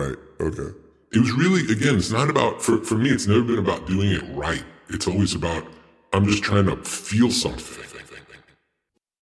Right. Okay. It was really, again, it's not about, for, for me, it's never been about doing it right. It's always about, I'm just trying to feel something.